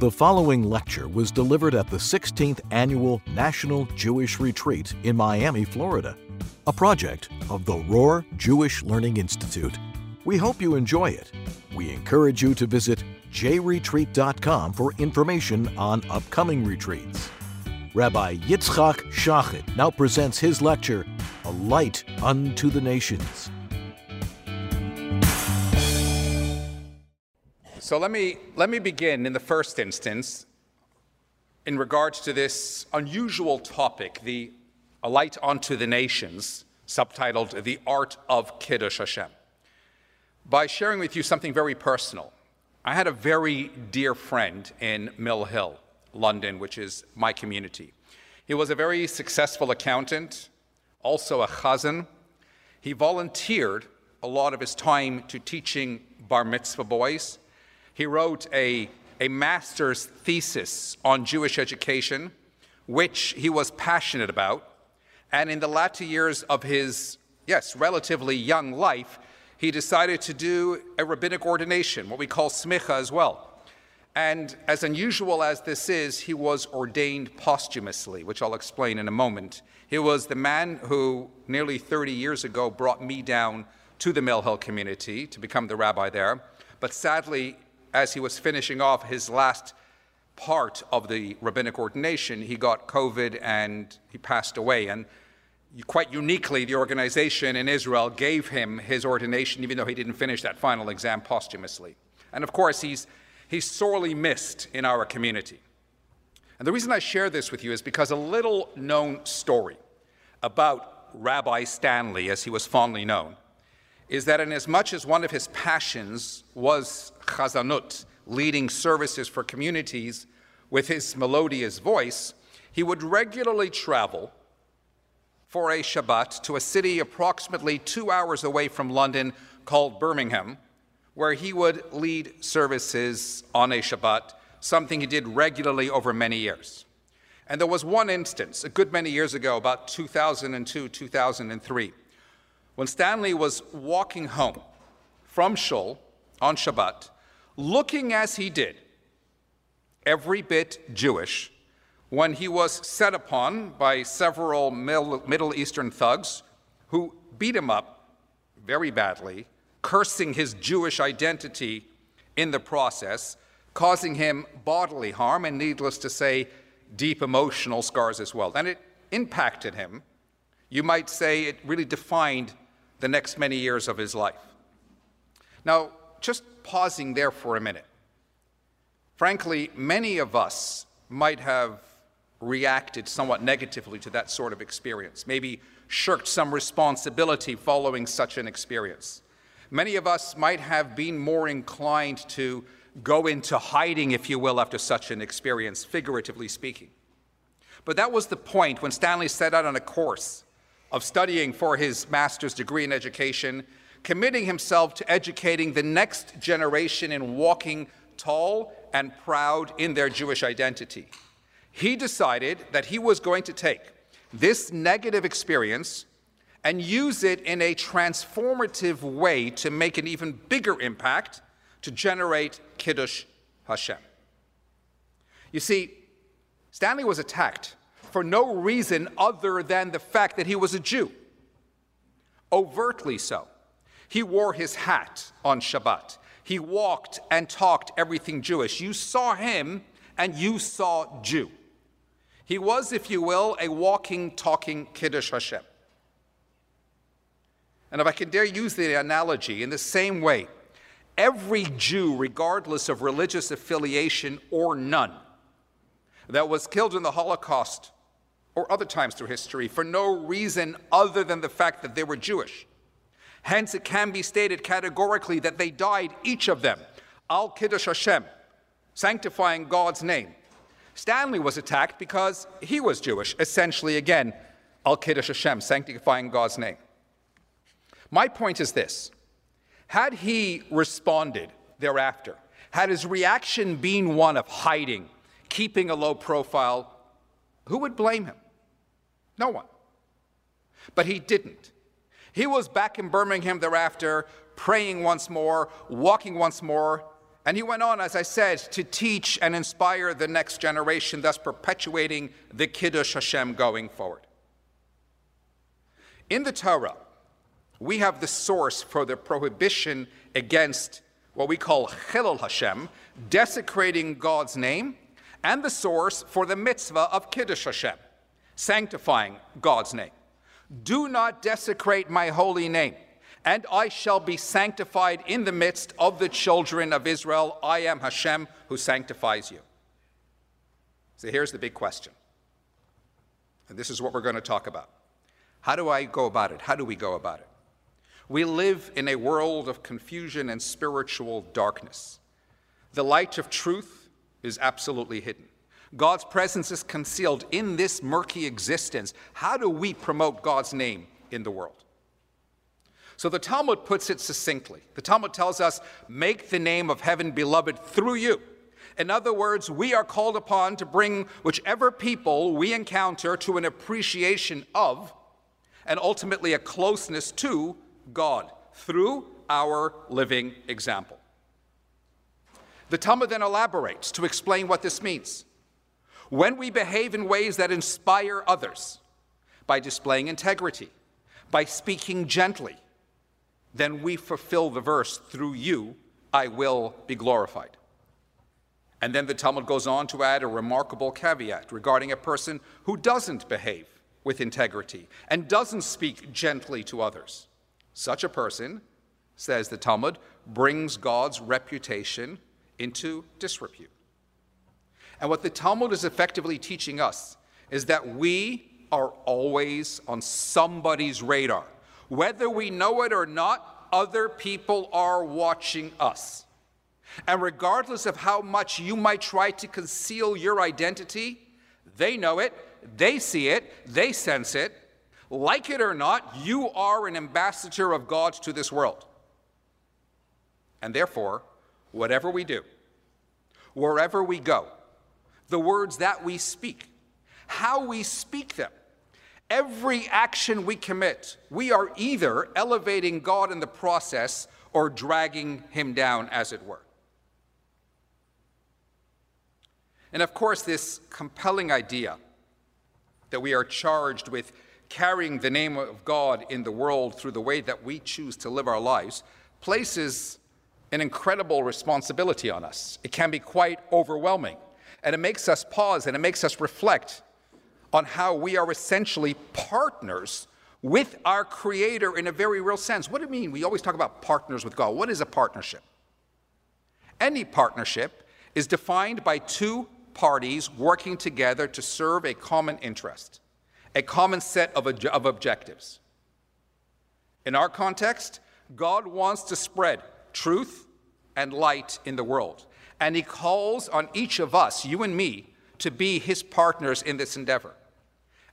The following lecture was delivered at the 16th Annual National Jewish Retreat in Miami, Florida, a project of the Rohr Jewish Learning Institute. We hope you enjoy it. We encourage you to visit jretreat.com for information on upcoming retreats. Rabbi Yitzchak Schochet now presents his lecture, A Light Unto the Nations. So let me, let me begin in the first instance in regards to this unusual topic, the A Light Unto the Nations, subtitled The Art of Kiddush Hashem, by sharing with you something very personal. I had a very dear friend in Mill Hill, London, which is my community. He was a very successful accountant, also a chazan. He volunteered a lot of his time to teaching bar mitzvah boys he wrote a, a master's thesis on Jewish education, which he was passionate about. And in the latter years of his, yes, relatively young life, he decided to do a rabbinic ordination, what we call smicha as well. And as unusual as this is, he was ordained posthumously, which I'll explain in a moment. He was the man who, nearly 30 years ago, brought me down to the Mill Hill community to become the rabbi there. But sadly, as he was finishing off his last part of the rabbinic ordination, he got COVID and he passed away. And quite uniquely, the organization in Israel gave him his ordination, even though he didn't finish that final exam posthumously. And of course, he's, he's sorely missed in our community. And the reason I share this with you is because a little known story about Rabbi Stanley, as he was fondly known, is that inasmuch as much as one of his passions was chazanut, leading services for communities with his melodious voice, he would regularly travel for a Shabbat to a city approximately two hours away from London called Birmingham, where he would lead services on a Shabbat, something he did regularly over many years. And there was one instance, a good many years ago, about 2002, 2003, when Stanley was walking home from Shul on Shabbat, looking as he did, every bit Jewish, when he was set upon by several Middle Eastern thugs who beat him up very badly, cursing his Jewish identity in the process, causing him bodily harm and, needless to say, deep emotional scars as well. And it impacted him. You might say it really defined the next many years of his life. Now, just pausing there for a minute. Frankly, many of us might have reacted somewhat negatively to that sort of experience, maybe shirked some responsibility following such an experience. Many of us might have been more inclined to go into hiding, if you will, after such an experience, figuratively speaking. But that was the point when Stanley set out on a course of studying for his master's degree in education, committing himself to educating the next generation in walking tall and proud in their Jewish identity. He decided that he was going to take this negative experience and use it in a transformative way to make an even bigger impact to generate Kiddush Hashem. You see, Stanley was attacked for no reason other than the fact that he was a Jew. Overtly so. He wore his hat on Shabbat. He walked and talked everything Jewish. You saw him and you saw Jew. He was, if you will, a walking, talking Kiddush Hashem. And if I can dare use the analogy, in the same way, every Jew, regardless of religious affiliation or none, that was killed in the Holocaust or other times through history for no reason other than the fact that they were Jewish. Hence, it can be stated categorically that they died, each of them, al Kiddush Hashem, sanctifying God's name. Stanley was attacked because he was Jewish, essentially, again, al Kiddush Hashem, sanctifying God's name. My point is this had he responded thereafter, had his reaction been one of hiding, keeping a low profile, who would blame him? No one. But he didn't. He was back in Birmingham thereafter, praying once more, walking once more, And he went on, as I said, to teach and inspire the next generation, thus perpetuating the Kiddush Hashem going forward. In the Torah, we have the source for the prohibition against what we call Chilul Hashem, desecrating God's name, and the source for the mitzvah of Kiddush Hashem, sanctifying God's name. Do not desecrate my holy name and I shall be sanctified in the midst of the children of Israel. I am Hashem who sanctifies you. So here's the big question. And this is what we're going to talk about. How do I go about it? How do we go about it? We live in a world of confusion and spiritual darkness. The light of truth is absolutely hidden. God's presence is concealed in this murky existence. How do we promote God's name in the world? So the Talmud puts it succinctly. The Talmud tells us, make the name of heaven beloved through you. In other words, we are called upon to bring whichever people we encounter to an appreciation of and ultimately a closeness to God through our living example. The Talmud then elaborates to explain what this means. When we behave in ways that inspire others, by displaying integrity, by speaking gently, then we fulfill the verse, through you I will be glorified. And then the Talmud goes on to add a remarkable caveat regarding a person who doesn't behave with integrity and doesn't speak gently to others. Such a person, says the Talmud, brings God's reputation into disrepute. And what the Talmud is effectively teaching us is that we are always on somebody's radar whether we know it or not, other people are watching us. And regardless of how much you might try to conceal your identity, they know it, they see it, they sense it. Like it or not, you are an ambassador of God to this world. And therefore, whatever we do, wherever we go, the words that we speak, how we speak them, Every action we commit, we are either elevating God in the process or dragging him down, as it were. And of course, this compelling idea that we are charged with carrying the name of God in the world through the way that we choose to live our lives places an incredible responsibility on us. It can be quite overwhelming, and it makes us pause and it makes us reflect on how we are essentially partners with our Creator in a very real sense. What do you mean? We always talk about partners with God. What is a partnership? Any partnership is defined by two parties working together to serve a common interest, a common set of, of objectives. In our context, God wants to spread truth and light in the world. And He calls on each of us, you and me, to be His partners in this endeavor.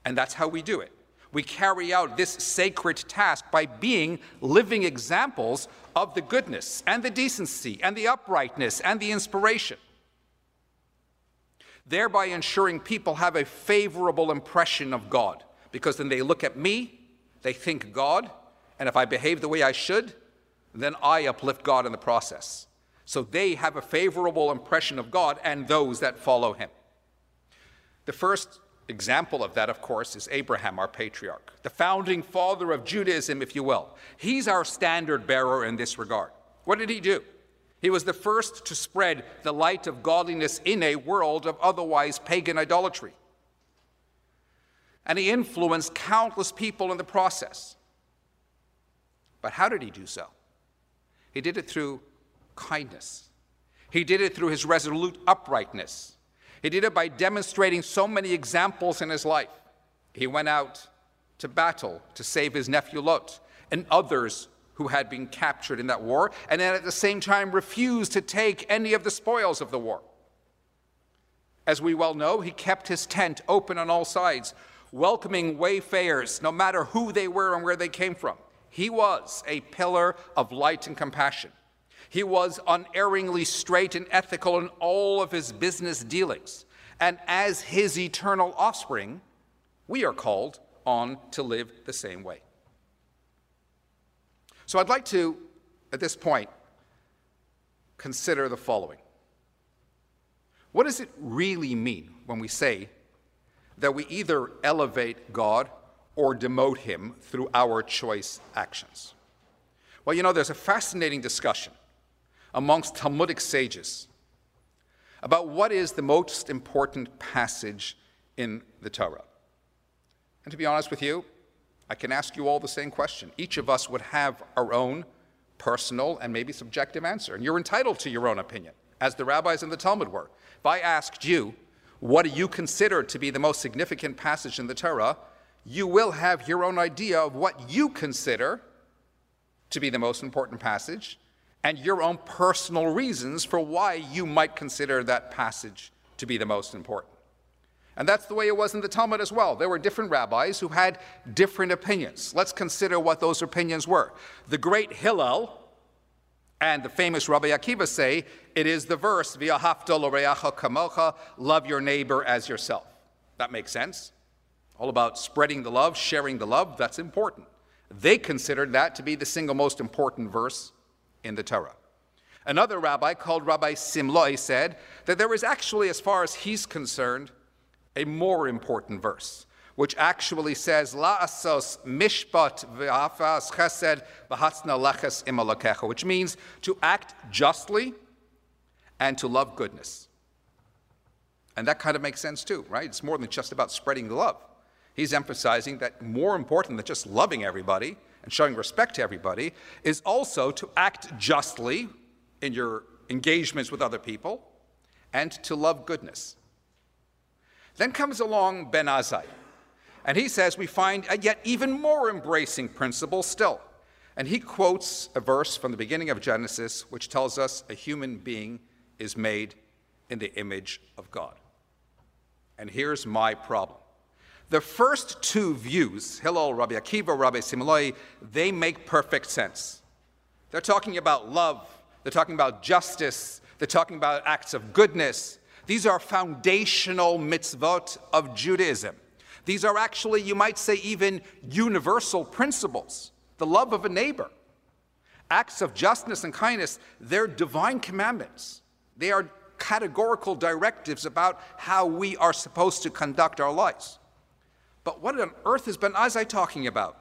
And that's how we do it. We carry out this sacred task by being living examples of the goodness and the decency and the uprightness and the inspiration, thereby ensuring people have a favorable impression of God. Because then they look at me, they think God, and if I behave the way I should, then I uplift God in the process. So they have a favorable impression of God and those that follow him. The first example of that, of course, is Abraham, our patriarch, the founding father of Judaism, if you will. He's our standard bearer in this regard. What did he do? He was the first to spread the light of godliness in a world of otherwise pagan idolatry. And he influenced countless people in the process. But how did he do so? He did it through kindness. He did it through his resolute uprightness. He did it by demonstrating so many examples in his life. He went out to battle to save his nephew Lot and others who had been captured in that war, and then at the same time refused to take any of the spoils of the war. As we well know, he kept his tent open on all sides, welcoming wayfarers, no matter who they were and where they came from. He was a pillar of light and compassion. He was unerringly straight and ethical in all of his business dealings. And as his eternal offspring, we are called on to live the same way. So I'd like to, at this point, consider the following. What does it really mean when we say that we either elevate God or demote him through our choice actions? Well, you know, there's a fascinating discussion amongst Talmudic sages about what is the most important passage in the Torah. And to be honest with you, I can ask you all the same question. Each of us would have our own personal and maybe subjective answer, and you're entitled to your own opinion, as the rabbis in the Talmud were. If I asked you, what do you consider to be the most significant passage in the Torah? You will have your own idea of what you consider to be the most important passage and your own personal reasons for why you might consider that passage to be the most important. And that's the way it was in the Talmud as well. There were different rabbis who had different opinions. Let's consider what those opinions were. The great Hillel and the famous Rabbi Akiva say it is the verse, V'ahavta l'reacha kamocha, love your neighbor as yourself. That makes sense. All about spreading the love, sharing the love, that's important. They considered that to be the single most important verse in the Torah. Another rabbi called Rabbi Simlai said that there is actually, as far as he's concerned, a more important verse, which actually says, La'asos mishpat v'afas chesed v'hatzna leches imalakecha, which means to act justly and to love goodness. And that kind of makes sense too, right? It's more than just about spreading the love. He's emphasizing that more important than just loving everybody and showing respect to everybody is also to act justly in your engagements with other people and to love goodness. Then comes along Ben Azai, and he says we find a yet even more embracing principle still. And he quotes a verse from the beginning of Genesis which tells us a human being is made in the image of God. And here's my problem. The first two views, Hillel, Rabbi Akiva, Rabbi Simlai, they make perfect sense. They're talking about love, they're talking about justice, they're talking about acts of goodness, these are foundational mitzvot of Judaism. These are actually, you might say, even universal principles. The love of a neighbor, acts of justice and kindness, they're divine commandments. They are categorical directives about how we are supposed to conduct our lives. But what on earth is Ben Azai talking about?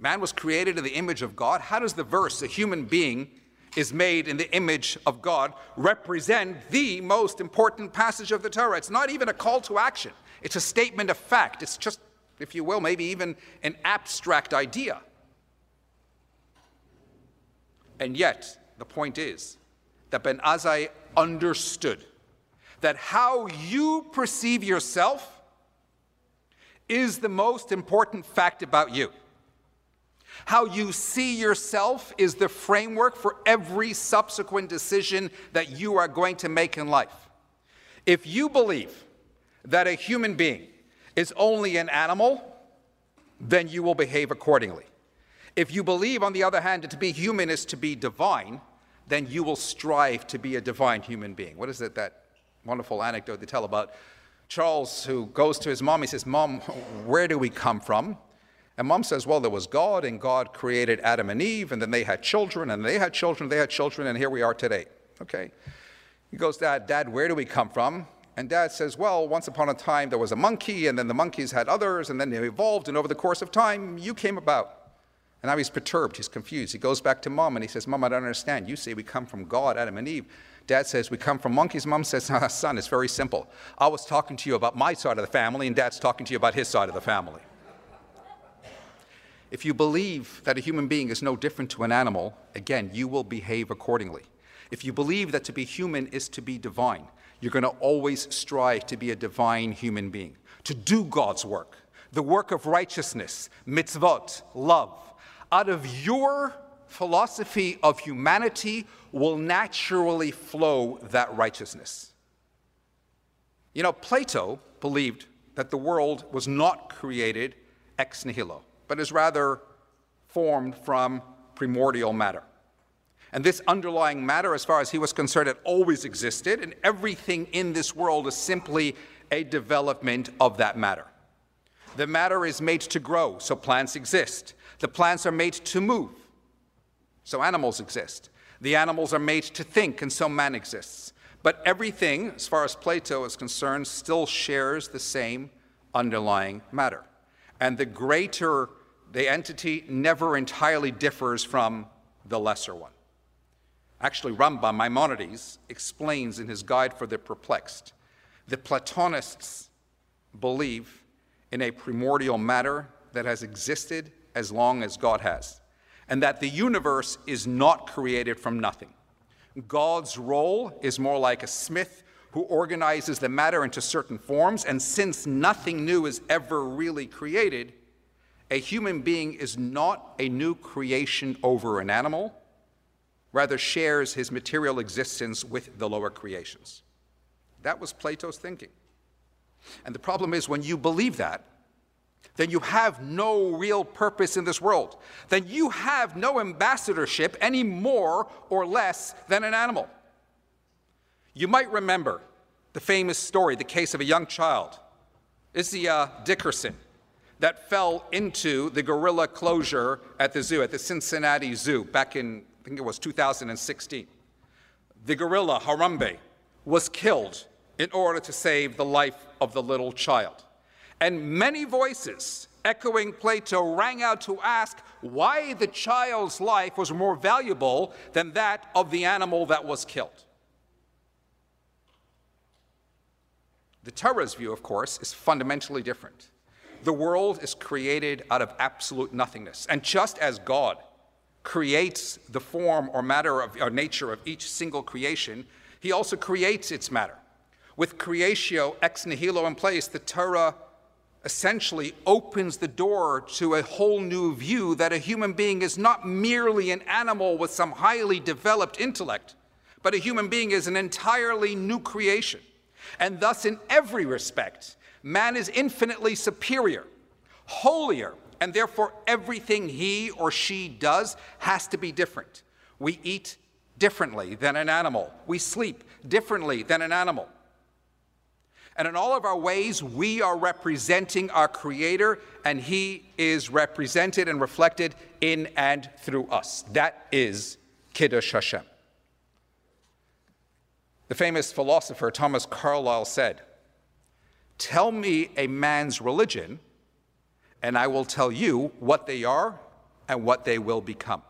Man was created in the image of God. How does the verse, a human being, is made in the image of God represent the most important passage of the Torah. It's not even a call to action, it's a statement of fact. It's just, if you will, maybe even an abstract idea. And yet, the point is that Ben Azai understood that how you perceive yourself is the most important fact about you. How you see yourself is the framework for every subsequent decision that you are going to make in life. If you believe that a human being is only an animal, then you will behave accordingly. If you believe, on the other hand, that to be human is to be divine, then you will strive to be a divine human being. What is it that wonderful anecdote they tell about Charles who goes to his mom? He says, Mom, where do we come from? And mom says, well, there was God, and God created Adam and Eve, and then they had children, and they had children, they had children, and here we are today. Okay. He goes, Dad, Dad, where do we come from? And dad says, well, once upon a time there was a monkey, and then the monkeys had others, and then they evolved, and over the course of time, you came about. And now he's perturbed, he's confused. He goes back to mom and he says, Mom, I don't understand. You say we come from God, Adam and Eve. Dad says, We come from monkeys. Mom says, ah, Son, it's very simple. I was talking to you about my side of the family, and dad's talking to you about his side of the family. If you believe that a human being is no different to an animal, again, you will behave accordingly. If you believe that to be human is to be divine, you're going to always strive to be a divine human being, to do God's work, the work of righteousness, mitzvot, love. Out of your philosophy of humanity will naturally flow that righteousness. You know, Plato believed that the world was not created ex nihilo but is rather formed from primordial matter. And this underlying matter, as far as he was concerned, had always existed, and everything in this world is simply a development of that matter. The matter is made to grow, so plants exist. The plants are made to move, so animals exist. The animals are made to think, and so man exists. But everything, as far as Plato is concerned, still shares the same underlying matter. And the greater the entity never entirely differs from the lesser one. Actually, Rambam, Maimonides, explains in his Guide for the Perplexed the Platonists believe in a primordial matter that has existed as long as God has, and that the universe is not created from nothing. God's role is more like a smith who organizes the matter into certain forms, and since nothing new is ever really created, a human being is not a new creation over an animal, rather shares his material existence with the lower creations. That was Plato's thinking. And the problem is when you believe that, then you have no real purpose in this world. Then you have no ambassadorship any more or less than an animal. You might remember the famous story, the case of a young child, Isaiah Dickerson, that fell into the gorilla closure at the zoo, at the Cincinnati Zoo, back in, I think it was 2016. The gorilla, Harambe, was killed in order to save the life of the little child. And many voices echoing Plato rang out to ask why the child's life was more valuable than that of the animal that was killed. The Torah's view, of course, is fundamentally different. The world is created out of absolute nothingness. And just as God creates the form or matter of, or nature of each single creation, he also creates its matter. With creatio ex nihilo in place, the Torah essentially opens the door to a whole new view that a human being is not merely an animal with some highly developed intellect, but a human being is an entirely new creation. And thus, in every respect, man is infinitely superior, holier, and therefore everything he or she does has to be different. We eat differently than an animal, we sleep differently than an animal. And in all of our ways, we are representing our Creator, and He is represented and reflected in and through us. That is Kiddush Hashem. The famous philosopher Thomas Carlyle said, Tell me a man's religion, and I will tell you what they are and what they will become.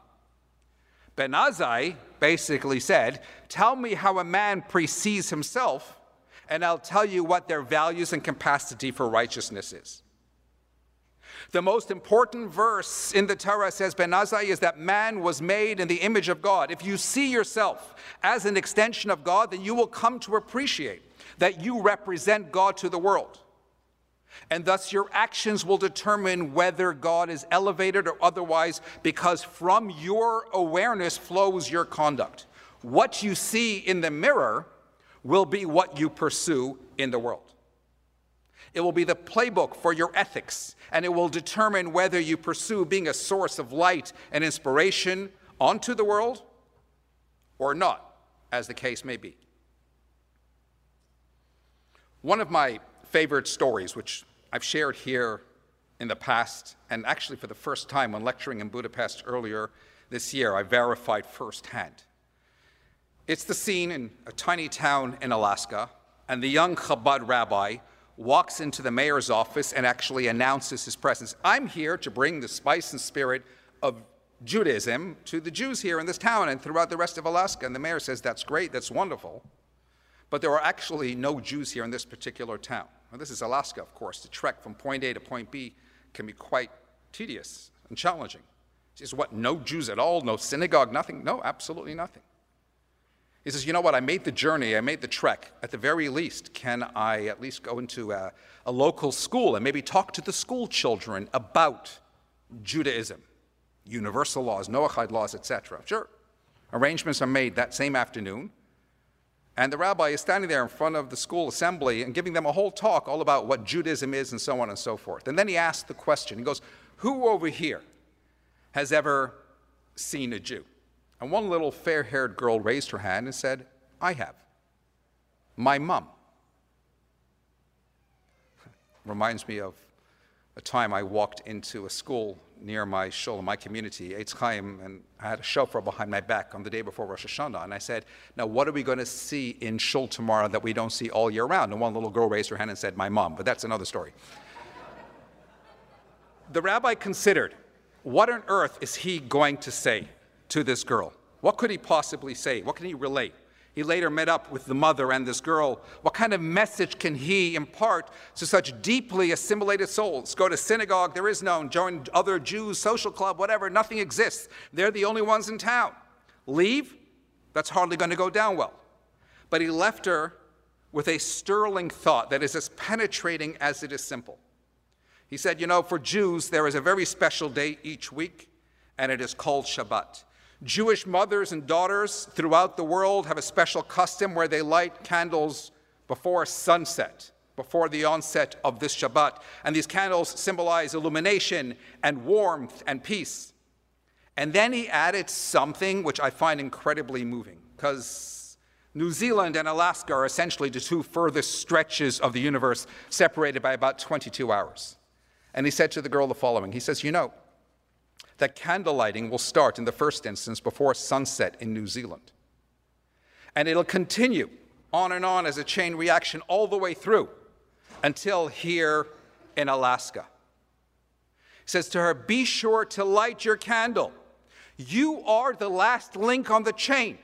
Ben Azai basically said, Tell me how a man precedes himself and I'll tell you what their values and capacity for righteousness is. The most important verse in the Torah says, Ben Azai, is that man was made in the image of God. If you see yourself as an extension of God, then you will come to appreciate that you represent God to the world. And thus, your actions will determine whether God is elevated or otherwise, because from your awareness flows your conduct. What you see in the mirror will be what you pursue in the world. It will be the playbook for your ethics, and it will determine whether you pursue being a source of light and inspiration onto the world or not, as the case may be. One of my favorite stories, which I've shared here in the past, and actually for the first time when lecturing in Budapest earlier this year, I verified firsthand. It's the scene in a tiny town in Alaska, and the young Chabad rabbi walks into the mayor's office and actually announces his presence. I'm here to bring the spice and spirit of Judaism to the Jews here in this town and throughout the rest of Alaska. And the mayor says, That's great, that's wonderful. But there are actually no Jews here in this particular town. Now, this is Alaska, of course. The trek from point A to point B can be quite tedious and challenging. Says, What, no Jews at all? No synagogue? Nothing? No, absolutely nothing. He says, You know what? I made the journey, I made the trek. At the very least, can I at least go into a, a local school and maybe talk to the school children about Judaism, universal laws, Noahide laws, etc.? Sure. Arrangements are made that same afternoon. And the rabbi is standing there in front of the school assembly and giving them a whole talk all about what Judaism is and so on and so forth. And then he asks the question He goes, Who over here has ever seen a Jew? And one little fair haired girl raised her hand and said, I have. My mom. Reminds me of a time I walked into a school near my shul, my community, Eitz Chaim, and I had a shofar behind my back on the day before Rosh Hashanah. And I said, Now, what are we going to see in shul tomorrow that we don't see all year round? And one little girl raised her hand and said, My mom, but that's another story. the rabbi considered, What on earth is he going to say to this girl? What could he possibly say? What can he relate? He later met up with the mother and this girl. What kind of message can he impart to such deeply assimilated souls? Go to synagogue, there is none. Join other Jews, social club, whatever, nothing exists. They're the only ones in town. Leave? That's hardly going to go down well. But he left her with a sterling thought that is as penetrating as it is simple. He said, You know, for Jews, there is a very special day each week, and it is called Shabbat. Jewish mothers and daughters throughout the world have a special custom where they light candles before sunset, before the onset of this Shabbat. And these candles symbolize illumination and warmth and peace. And then he added something which I find incredibly moving, because New Zealand and Alaska are essentially the two furthest stretches of the universe, separated by about 22 hours. And he said to the girl the following He says, You know, that candle lighting will start in the first instance before sunset in New Zealand. And it'll continue on and on as a chain reaction all the way through until here in Alaska. He says to her, Be sure to light your candle. You are the last link on the chain.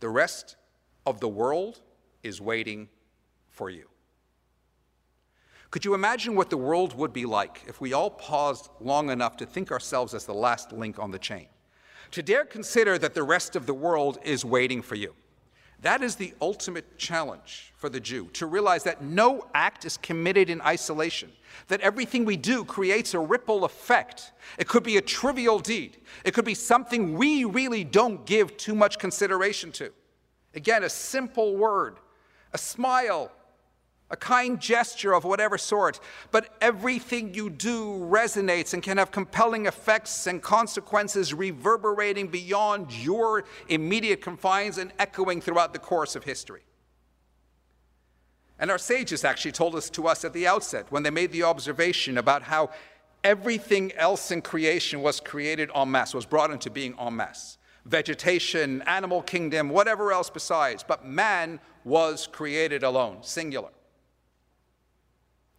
The rest of the world is waiting for you. Could you imagine what the world would be like if we all paused long enough to think ourselves as the last link on the chain? To dare consider that the rest of the world is waiting for you. That is the ultimate challenge for the Jew to realize that no act is committed in isolation, that everything we do creates a ripple effect. It could be a trivial deed, it could be something we really don't give too much consideration to. Again, a simple word, a smile, a kind gesture of whatever sort, but everything you do resonates and can have compelling effects and consequences reverberating beyond your immediate confines and echoing throughout the course of history. And our sages actually told us to us at the outset when they made the observation about how everything else in creation was created en masse, was brought into being en masse. Vegetation, animal kingdom, whatever else besides, but man was created alone, singular.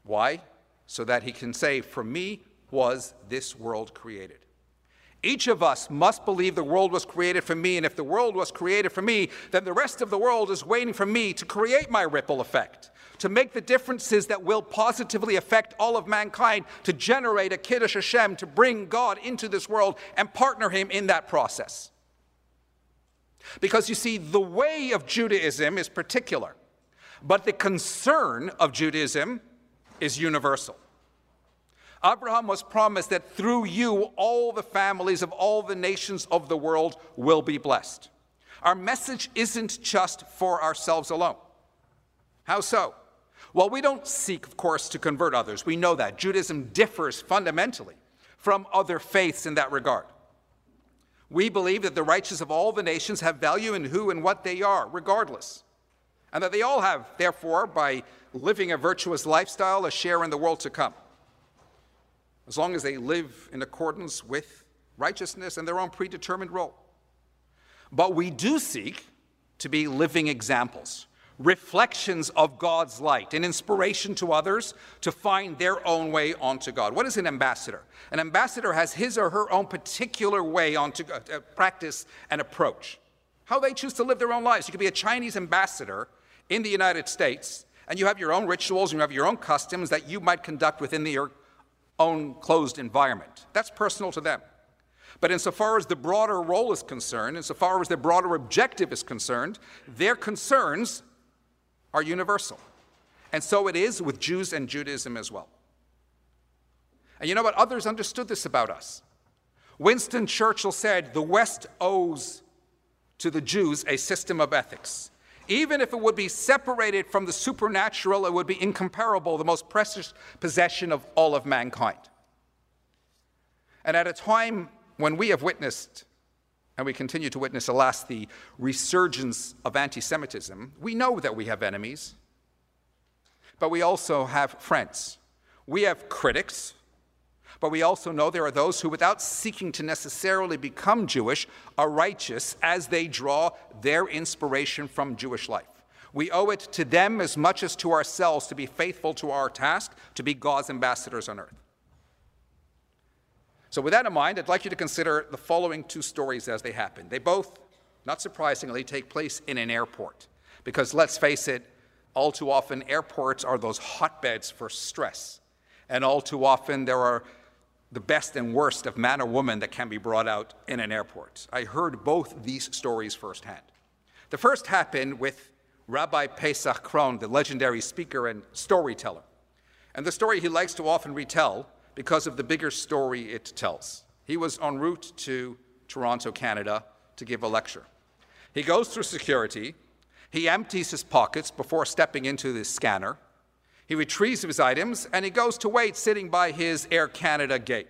Why? So that he can say, For me was this world created. Each of us must believe the world was created for me, and if the world was created for me, then the rest of the world is waiting for me to create my ripple effect, to make the differences that will positively affect all of mankind, to generate a Kiddush Hashem, to bring God into this world and partner Him in that process. Because you see, the way of Judaism is particular, but the concern of Judaism is universal. Abraham was promised that through you, all the families of all the nations of the world will be blessed. Our message isn't just for ourselves alone. How so? Well, we don't seek, of course, to convert others. We know that. Judaism differs fundamentally from other faiths in that regard. We believe that the righteous of all the nations have value in who and what they are, regardless. And that they all have, therefore, by living a virtuous lifestyle, a share in the world to come. As long as they live in accordance with righteousness and their own predetermined role. But we do seek to be living examples, reflections of God's light, an inspiration to others to find their own way onto God. What is an ambassador? An ambassador has his or her own particular way onto uh, practice and approach. How they choose to live their own lives. You could be a Chinese ambassador in the United States and you have your own rituals and you have your own customs that you might conduct within your own closed environment. That's personal to them. But insofar as the broader role is concerned, insofar as the broader objective is concerned, their concerns are universal. And so it is with Jews and Judaism as well. And you know what? Others understood this about us. Winston Churchill said, The West owes to the Jews a system of ethics. Even if it would be separated from the supernatural, it would be incomparable, the most precious possession of all of mankind. And at a time when we have witnessed, and we continue to witness, alas, the resurgence of anti Semitism, we know that we have enemies, but we also have friends. We have critics. But we also know there are those who, without seeking to necessarily become Jewish, are righteous as they draw their inspiration from Jewish life. We owe it to them as much as to ourselves to be faithful to our task, to be God's ambassadors on earth. So, with that in mind, I'd like you to consider the following two stories as they happen. They both, not surprisingly, take place in an airport. Because let's face it, all too often airports are those hotbeds for stress. And all too often there are the best and worst of man or woman that can be brought out in an airport. I heard both these stories firsthand. The first happened with Rabbi Pesach Krohn, the legendary speaker and storyteller. And the story he likes to often retell because of the bigger story it tells. He was en route to Toronto, Canada, to give a lecture. He goes through security. He empties his pockets before stepping into the scanner. He retrieves his items and he goes to wait sitting by his Air Canada gate.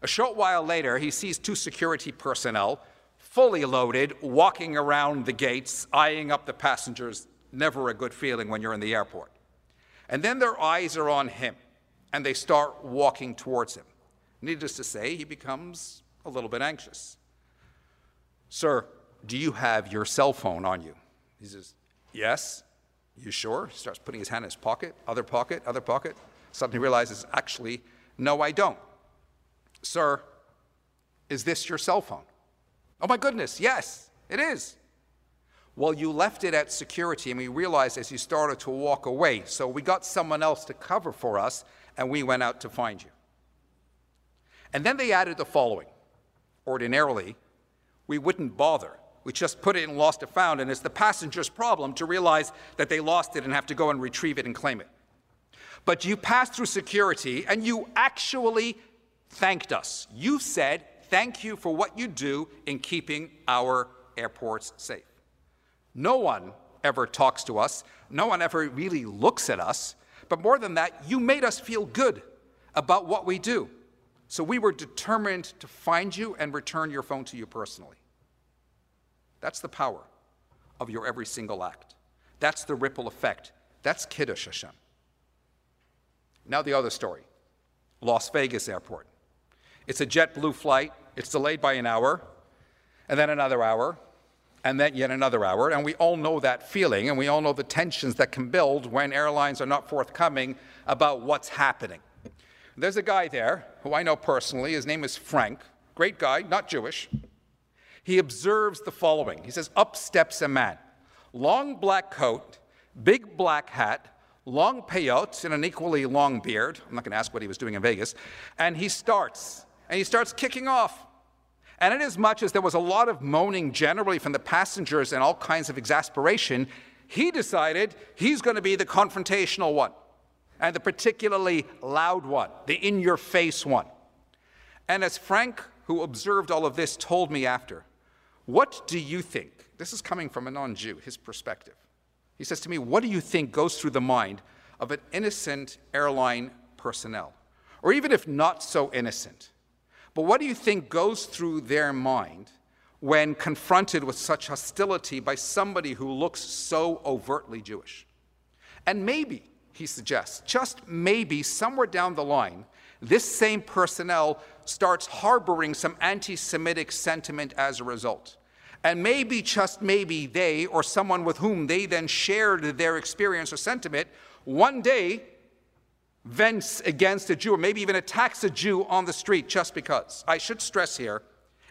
A short while later, he sees two security personnel, fully loaded, walking around the gates, eyeing up the passengers. Never a good feeling when you're in the airport. And then their eyes are on him and they start walking towards him. Needless to say, he becomes a little bit anxious. Sir, do you have your cell phone on you? He says, Yes. You sure? Starts putting his hand in his pocket, other pocket, other pocket. Suddenly realizes, actually, no, I don't. Sir, is this your cell phone? Oh my goodness, yes, it is. Well, you left it at security, and we realized as you started to walk away. So we got someone else to cover for us, and we went out to find you. And then they added the following Ordinarily, we wouldn't bother. We just put it in lost or found, and it's the passenger's problem to realize that they lost it and have to go and retrieve it and claim it. But you passed through security and you actually thanked us. You said, Thank you for what you do in keeping our airports safe. No one ever talks to us, no one ever really looks at us but more than that, you made us feel good about what we do. So we were determined to find you and return your phone to you personally. That's the power of your every single act. That's the ripple effect. That's Kiddush Hashem. Now, the other story Las Vegas Airport. It's a JetBlue flight, it's delayed by an hour, and then another hour, and then yet another hour. And we all know that feeling, and we all know the tensions that can build when airlines are not forthcoming about what's happening. There's a guy there who I know personally. His name is Frank. Great guy, not Jewish. He observes the following He says, Up steps a man, long black coat, big black hat, long peyotes, and an equally long beard. I'm not going to ask what he was doing in Vegas. And he starts, and he starts kicking off. And inasmuch as there was a lot of moaning generally from the passengers and all kinds of exasperation, he decided he's going to be the confrontational one and the particularly loud one, the in your face one. And as Frank, who observed all of this, told me after, what do you think? This is coming from a non Jew, his perspective. He says to me, What do you think goes through the mind of an innocent airline personnel? Or even if not so innocent, but what do you think goes through their mind when confronted with such hostility by somebody who looks so overtly Jewish? And maybe, he suggests, just maybe somewhere down the line, this same personnel starts harboring some anti Semitic sentiment as a result. And maybe, just maybe, they or someone with whom they then shared their experience or sentiment one day vents against a Jew, or maybe even attacks a Jew on the street just because. I should stress here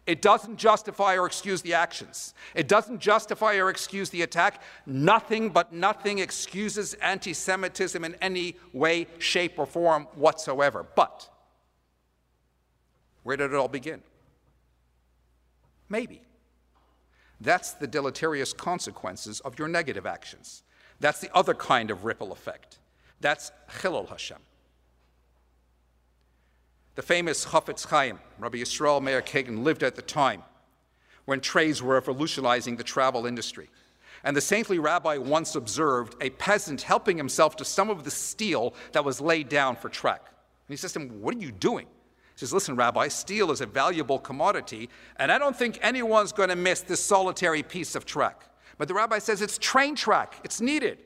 it doesn't justify or excuse the actions. It doesn't justify or excuse the attack. Nothing but nothing excuses anti Semitism in any way, shape, or form whatsoever. But where did it all begin? Maybe. That's the deleterious consequences of your negative actions. That's the other kind of ripple effect. That's Chilul Hashem. The famous Chafetz Chaim, Rabbi Yisrael Meir Kagan, lived at the time when trays were revolutionizing the travel industry. And the saintly rabbi once observed a peasant helping himself to some of the steel that was laid down for track. And he says to him, What are you doing? Says, Listen, Rabbi, steel is a valuable commodity, and I don't think anyone's going to miss this solitary piece of track. But the rabbi says, It's train track, it's needed.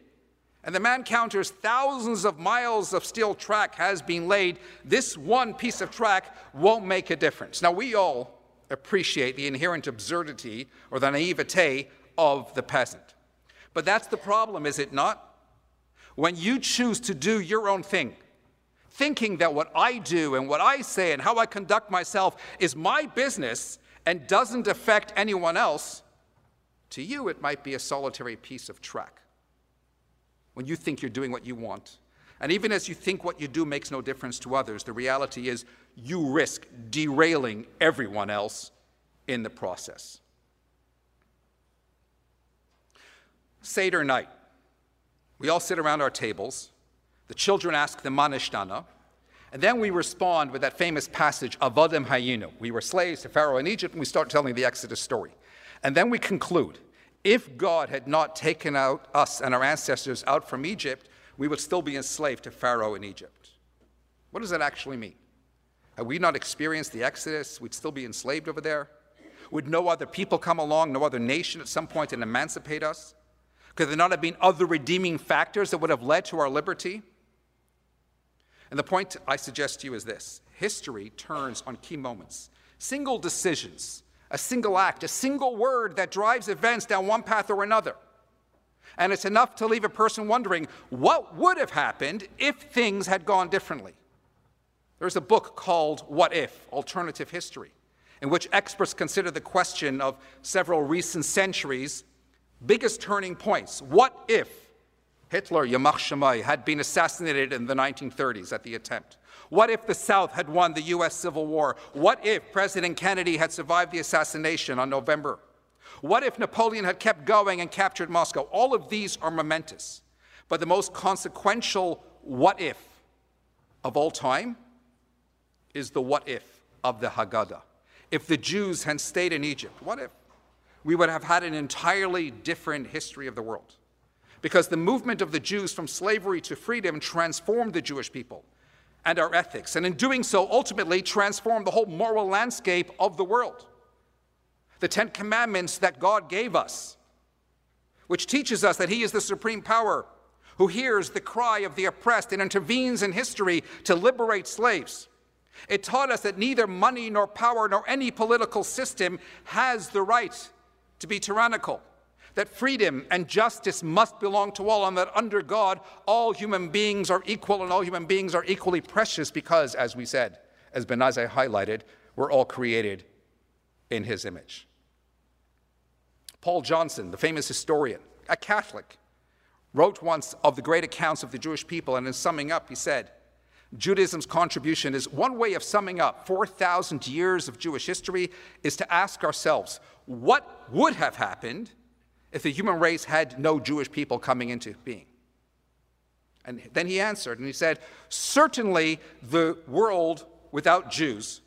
and the man counters thousands of miles of steel track has been laid, this one piece of track won't make a difference. Now, we all appreciate the inherent absurdity or the naivete of the peasant. But that's the problem, is it not? When you choose to do your own thing, thinking that what I do and what I say and how I conduct myself is my business and doesn't affect anyone else, to you it might be a solitary piece of track. When you think you're doing what you want, and even as you think what you do makes no difference to others, the reality is you risk derailing everyone else in the process. Seder night. We all sit around our tables. The children ask the Manishtana, and then we respond with that famous passage, Avodim Hayinu. We were slaves to Pharaoh in Egypt, and we start telling the Exodus story. And then we conclude, if God had not taken out us and our ancestors out from Egypt, we would still be enslaved to Pharaoh in Egypt. What does that actually mean? Had we not experienced the Exodus, we'd still be enslaved over there? Would no other people come along, no other nation at some point and emancipate us? Could there not have been other redeeming factors that would have led to our liberty? And the point I suggest to you is this history turns on key moments, single decisions, a single act, a single word that drives events down one path or another. And it's enough to leave a person wondering what would have happened if things had gone differently. There's a book called What If Alternative History, in which experts consider the question of several recent centuries' biggest turning points. What if Hitler, Yamach Shemai, had been assassinated in the 1930s at the attempt? What if the South had won the US Civil War? What if President Kennedy had survived the assassination on November? What if Napoleon had kept going and captured Moscow? All of these are momentous. But the most consequential what if of all time is the what if of the Haggadah. If the Jews had stayed in Egypt, what if? We would have had an entirely different history of the world because the movement of the Jews from slavery to freedom transformed the Jewish people and our ethics, and in doing so, ultimately transformed the whole moral landscape of the world. The Ten Commandments that God gave us, which teaches us that He is the supreme power who hears the cry of the oppressed and intervenes in history to liberate slaves. It taught us that neither money nor power nor any political system has the right to be tyrannical that freedom and justice must belong to all, and that under God, all human beings are equal and all human beings are equally precious because, as we said, as Ben Azzai highlighted, we're all created in his image. Paul Johnson, the famous historian, a Catholic, wrote once of the great accounts of the Jewish people, and in summing up, he said, Judaism's contribution is one way of summing up 4,000 years of Jewish history is to ask ourselves, what would have happened if the human race had no Jewish people coming into being? And then he answered, and he said, Certainly the world without Jews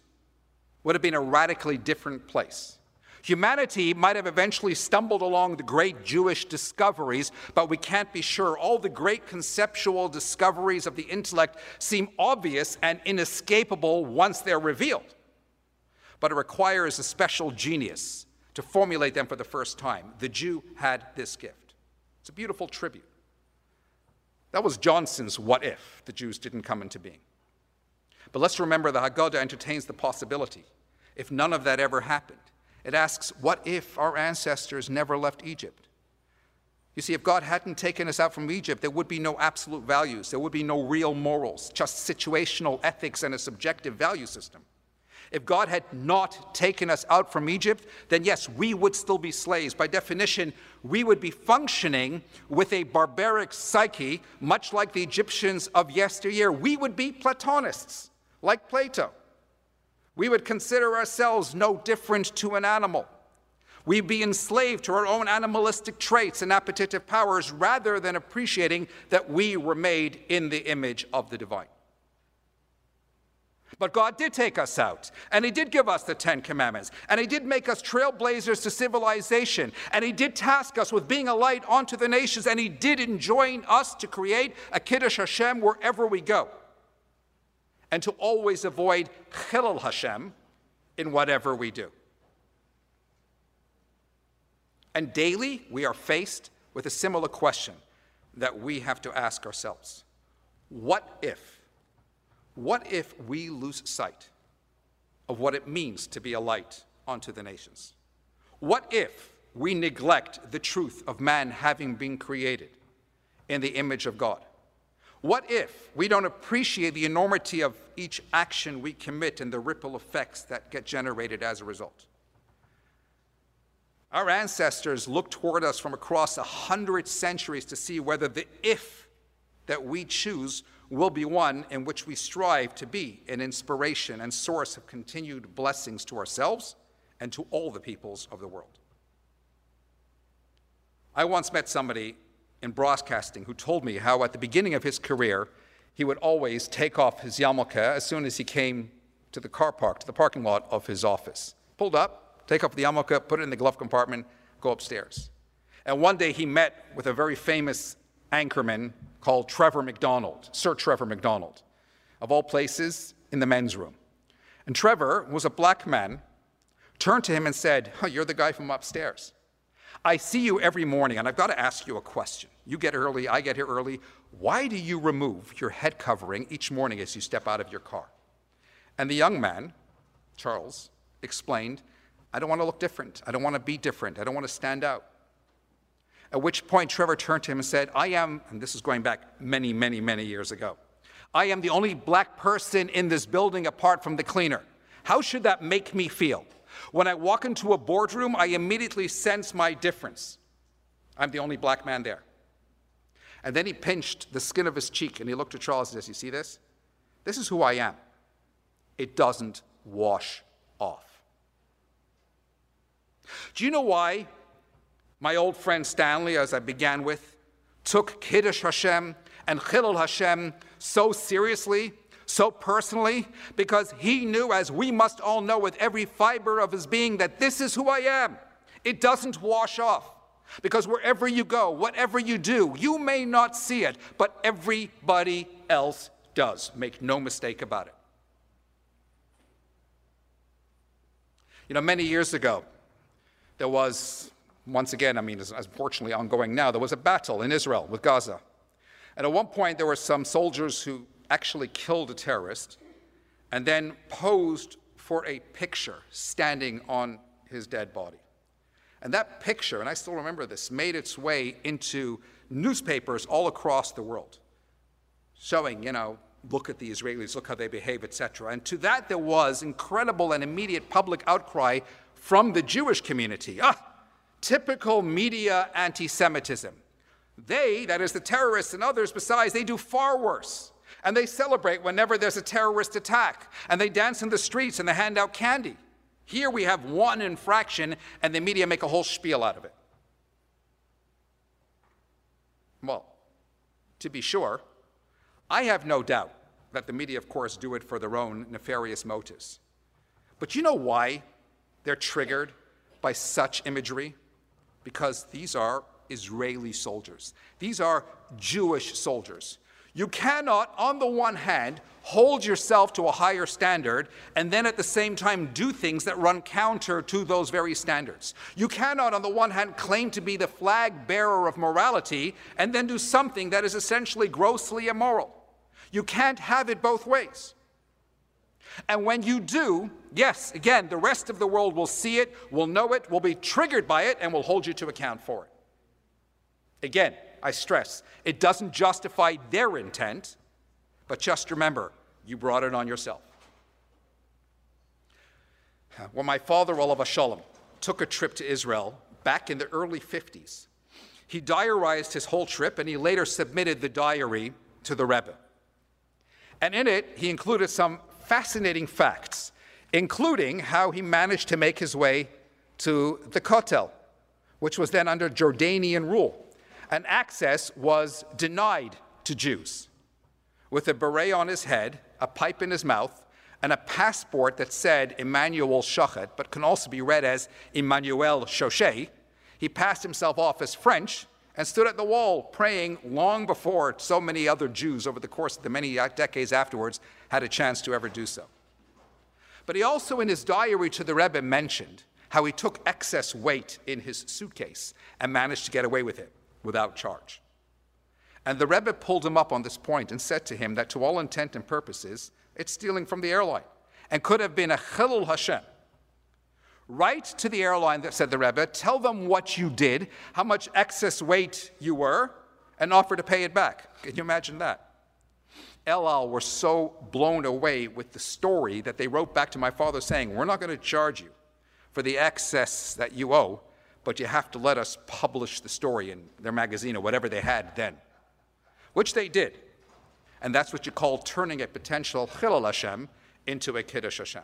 would have been a radically different place. Humanity might have eventually stumbled along the great Jewish discoveries, but we can't be sure. All the great conceptual discoveries of the intellect seem obvious and inescapable once they're revealed. But it requires a special genius to formulate them for the first time. The Jew had this gift. It's a beautiful tribute. That was Johnson's what if the Jews didn't come into being. But let's remember the Haggadah entertains the possibility, if none of that ever happened. It asks, what if our ancestors never left Egypt? You see, if God hadn't taken us out from Egypt, there would be no absolute values, there would be no real morals, just situational ethics and a subjective value system. If God had not taken us out from Egypt, then yes, we would still be slaves. By definition, we would be functioning with a barbaric psyche, much like the Egyptians of yesteryear. We would be Platonists, like Plato. We would consider ourselves no different to an animal. We'd be enslaved to our own animalistic traits and appetitive powers rather than appreciating that we were made in the image of the divine. But God did take us out, and He did give us the Ten Commandments, and He did make us trailblazers to civilization, and He did task us with being a light unto the nations, and He did enjoin us to create a Kiddush Hashem wherever we go, and to always avoid Chilul Hashem in whatever we do. And daily we are faced with a similar question that we have to ask ourselves. What if? What if we lose sight of what it means to be a light unto the nations? What if we neglect the truth of man having been created in the image of God? What if we don't appreciate the enormity of each action we commit and the ripple effects that get generated as a result? Our ancestors looked toward us from across a hundred centuries to see whether the if that we choose will be one in which we strive to be an inspiration and source of continued blessings to ourselves and to all the peoples of the world. I once met somebody in broadcasting who told me how at the beginning of his career, he would always take off his yarmulke as soon as he came to the car park, to the parking lot of his office. Pulled up, take off the yarmulke, put it in the glove compartment, go upstairs. And one day he met with a very famous anchorman called Trevor McDonald, Sir Trevor McDonald, of all places in the men's room. And Trevor was a black man, turned to him and said, oh, You're the guy from upstairs. I see you every morning, and I've got to ask you a question. You get early, I get here early. Why do you remove your head covering each morning as you step out of your car? And the young man, Charles, explained, I don't want to look different. I don't want to be different. I don't want to stand out. At which point, Trevor turned to him and said, I am, and this is going back many, many, many years ago, I am the only black person in this building apart from the cleaner. How should that make me feel? When I walk into a boardroom, I immediately sense my difference. I'm the only black man there. And then he pinched the skin of his cheek and he looked at Charles and says, You see this? This is who I am. It doesn't wash off. Do you know why my old friend Stanley, as I began with, took Kiddush Hashem and Chilul Hashem so seriously so personally because he knew, as we must all know with every fiber of his being, that this is who I am. It doesn't wash off. Because wherever you go, whatever you do, you may not see it, but everybody else does. Make no mistake about it. You know, many years ago, there was, once again, I mean, it's unfortunately ongoing now, there was a battle in Israel with Gaza. And at one point, there were some soldiers who actually killed a terrorist and then posed for a picture standing on his dead body. And that picture, and I still remember this, made its way into newspapers all across the world, showing, you know, look at the Israelis, look how they behave, etc. And to that, there was incredible and immediate public outcry from the Jewish community. Ah, typical media anti Semitism. They, that is the terrorists and others besides, they do far worse. And they celebrate whenever there's a terrorist attack. And they dance in the streets and they hand out candy. Here we have one infraction, and the media make a whole spiel out of it. Well, to be sure, I have no doubt that the media, of course, do it for their own nefarious motives. But you know why they're triggered by such imagery? Because these are Israeli soldiers, these are Jewish soldiers you cannot, on the one hand, hold yourself to a higher standard and then at the same time do things that run counter to those very standards. You cannot, on the one hand, claim to be the flag bearer of morality and then do something that is essentially grossly immoral. You can't have it both ways. And when you do, yes, again, the rest of the world will see it, will know it, will be triggered by it, and will hold you to account for it. Again, I stress, it doesn't justify their intent, but just remember, you brought it on yourself. When my father, Olav Shalom, took a trip to Israel back in the early 50s, he diarized his whole trip and he later submitted the diary to the Rebbe. And in it, he included some fascinating facts, including how he managed to make his way to the Kotel, which was then under Jordanian rule and access was denied to Jews. With a beret on his head, a pipe in his mouth, and a passport that said Emmanuel Schochet, but can also be read as Emmanuel Chochet, he passed himself off as French and stood at the wall praying long before so many other Jews over the course of the many decades afterwards had a chance to ever do so. But he also, in his diary to the Rebbe, mentioned how he took excess weight in his suitcase and managed to get away with it without charge. And the Rebbe pulled him up on this point and said to him that to all intent and purposes, it's stealing from the airline and could have been a chilul Hashem. Write to the airline said the Rebbe, tell them what you did, how much excess weight you were, and offer to pay it back. Can you imagine that? El Al were so blown away with the story that they wrote back to my father saying, We're not going to charge you for the excess that you owe, but you have to let us publish the story in their magazine or whatever they had then. Which they did. And that's what you call turning a potential Chilul Hashem into a Kiddush Hashem.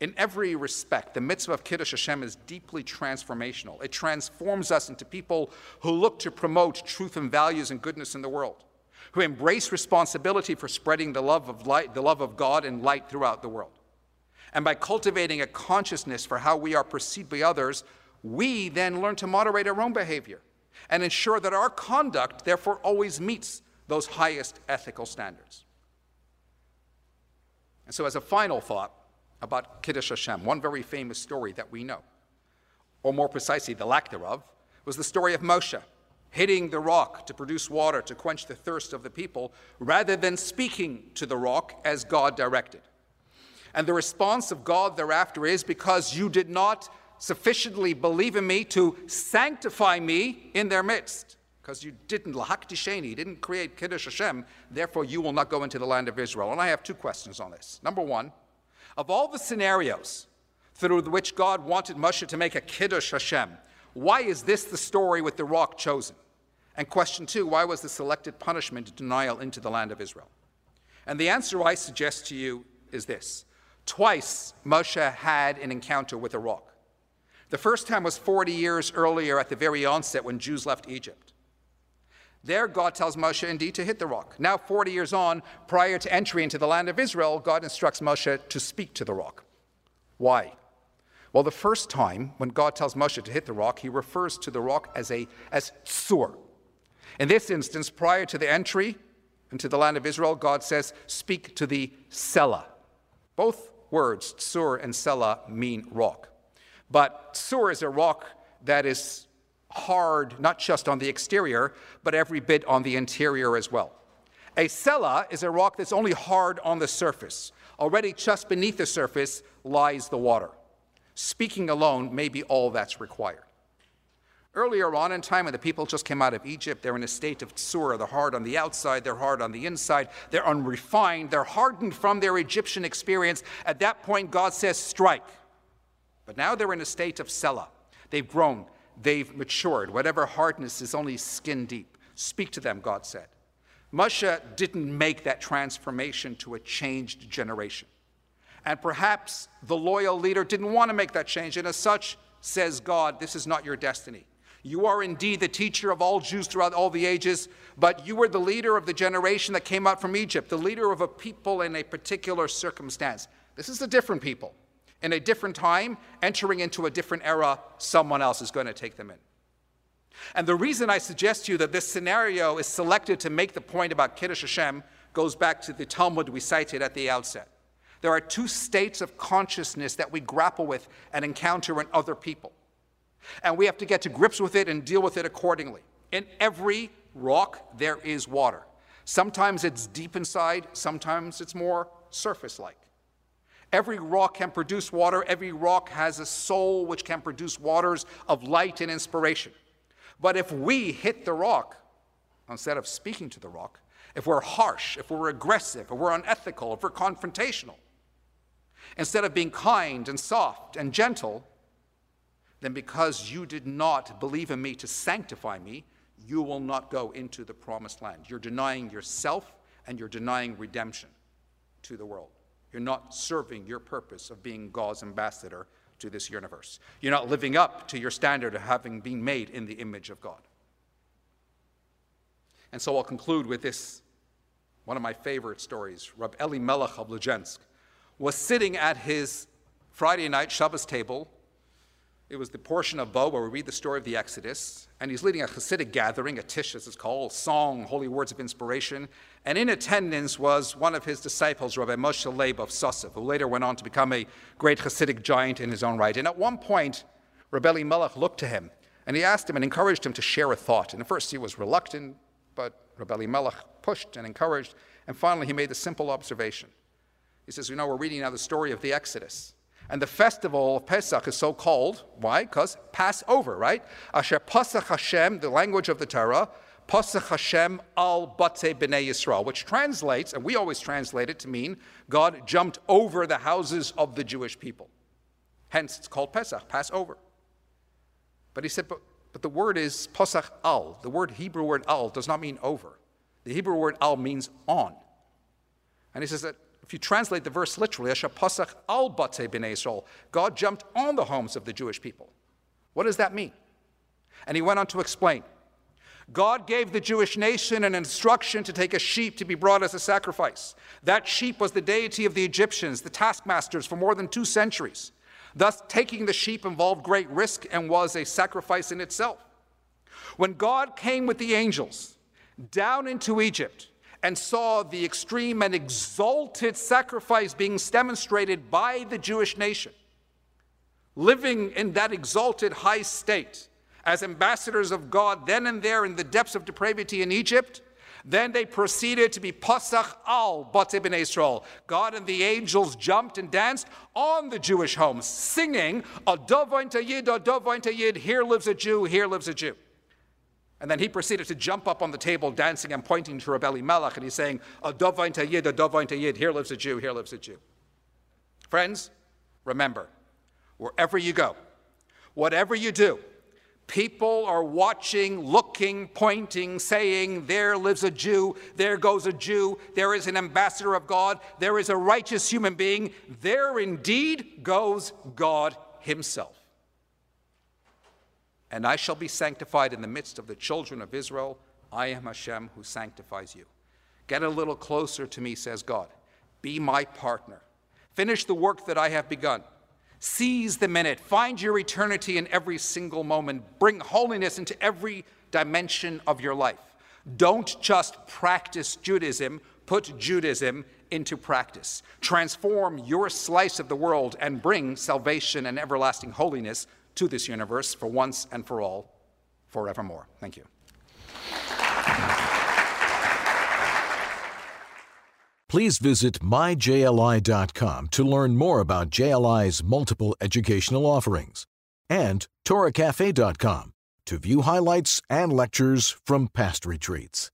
In every respect, the mitzvah of Kiddush Hashem is deeply transformational. It transforms us into people who look to promote truth and values and goodness in the world who embrace responsibility for spreading the love of light, the love of God and light throughout the world. And by cultivating a consciousness for how we are perceived by others, we then learn to moderate our own behavior and ensure that our conduct, therefore, always meets those highest ethical standards. And so, as a final thought about Kiddush Hashem, one very famous story that we know, or more precisely, the lack thereof, was the story of Moshe hitting the rock to produce water to quench the thirst of the people, rather than speaking to the rock as God directed. And the response of God thereafter is because you did not sufficiently believe in me to sanctify me in their midst. Because you didn't, l'hakdisheni, didn't create Kiddush Hashem, therefore you will not go into the land of Israel. And I have two questions on this. Number one, of all the scenarios through which God wanted Moshe to make a Kiddush Hashem, why is this the story with the rock chosen? And question two, why was the selected punishment denial into the land of Israel? And the answer I suggest to you is this Twice Moshe had an encounter with a rock. The first time was 40 years earlier at the very onset when Jews left Egypt. There, God tells Moshe indeed to hit the rock. Now, 40 years on, prior to entry into the land of Israel, God instructs Moshe to speak to the rock. Why? Well, the first time when God tells Moshe to hit the rock, he refers to the rock as a as sur. In this instance, prior to the entry into the land of Israel, God says, "Speak to the Sela." Both words, sur and Sela, mean rock. But sur is a rock that is hard, not just on the exterior, but every bit on the interior as well. A Sela is a rock that's only hard on the surface. Already just beneath the surface lies the water. Speaking alone may be all that's required. Earlier on in time, when the people just came out of Egypt, they're in a state of tsura. They're hard on the outside, they're hard on the inside, they're unrefined, they're hardened from their Egyptian experience. At that point, God says, strike. But now they're in a state of sela. They've grown, they've matured. Whatever hardness is only skin deep. Speak to them, God said. Moshe didn't make that transformation to a changed generation. And perhaps the loyal leader didn't want to make that change. And as such, says God, this is not your destiny. You are indeed the teacher of all Jews throughout all the ages, but you were the leader of the generation that came out from Egypt, the leader of a people in a particular circumstance. This is a different people. In a different time, entering into a different era, someone else is going to take them in. And the reason I suggest to you that this scenario is selected to make the point about Kiddush Hashem goes back to the Talmud we cited at the outset. There are two states of consciousness that we grapple with and encounter in other people. And we have to get to grips with it and deal with it accordingly. In every rock, there is water. Sometimes it's deep inside, sometimes it's more surface like. Every rock can produce water. Every rock has a soul which can produce waters of light and inspiration. But if we hit the rock, instead of speaking to the rock, if we're harsh, if we're aggressive, if we're unethical, if we're confrontational, instead of being kind and soft and gentle, then because you did not believe in me to sanctify me, you will not go into the promised land. You're denying yourself and you're denying redemption to the world. You're not serving your purpose of being God's ambassador to this universe. You're not living up to your standard of having been made in the image of God. And so I'll conclude with this one of my favorite stories. Rab Elimelech of Lizhensk was sitting at his Friday night Shabbos table it was the portion of Bo where we read the story of the Exodus, and he's leading a Hasidic gathering, a tish as it's called, song, holy words of inspiration. And in attendance was one of his disciples, Rabbi Moshe Leib of Sosov, who later went on to become a great Hasidic giant in his own right. And at one point, Rabbi Melech looked to him, and he asked him and encouraged him to share a thought. And at first he was reluctant, but Rabbi Melech pushed and encouraged, and finally he made the simple observation. He says, You know, we're reading now the story of the Exodus. And the festival of Pesach is so called, why? Because Passover, right? Asher Pasach Hashem, the language of the Torah, Pasach Hashem al Bate B'nai Yisrael, which translates, and we always translate it to mean God jumped over the houses of the Jewish people. Hence, it's called Pesach, Passover. But he said, but, but the word is Pasach al. The word Hebrew word al does not mean over. The Hebrew word al means on. And he says that if you translate the verse literally, Asher Pasach al Bate B'nai Yisrael, God jumped on the homes of the Jewish people. What does that mean? And he went on to explain God gave the Jewish nation an instruction to take a sheep to be brought as a sacrifice. That sheep was the deity of the Egyptians, the taskmasters, for more than two centuries. Thus, taking the sheep involved great risk and was a sacrifice in itself. When God came with the angels down into Egypt and saw the extreme and exalted sacrifice being demonstrated by the Jewish nation, living in that exalted high state, as ambassadors of God then and there in the depths of depravity in Egypt. Then they proceeded to be Pasach al Bate Ben Israel. God and the angels jumped and danced on the Jewish homes, singing, A Dovain Yid, a Dovain Yid, here lives a Jew, here lives a Jew. And then he proceeded to jump up on the table, dancing and pointing to Rabbi Melech, and he's saying, A Dovain Yid, a Dovain Yid, here lives a Jew, here lives a Jew. Friends, remember, wherever you go, whatever you do, People are watching, looking, pointing, saying, There lives a Jew, there goes a Jew, there is an ambassador of God, there is a righteous human being, there indeed goes God Himself. And I shall be sanctified in the midst of the children of Israel. I am Hashem who sanctifies you. Get a little closer to me, says God. Be my partner. Finish the work that I have begun. Seize the minute. Find your eternity in every single moment. Bring holiness into every dimension of your life. Don't just practice Judaism, put Judaism into practice. Transform your slice of the world and bring salvation and everlasting holiness to this universe for once and for all, forevermore. Thank you. Please visit myjli.com to learn more about JLI's multiple educational offerings and torahcafe.com to view highlights and lectures from past retreats.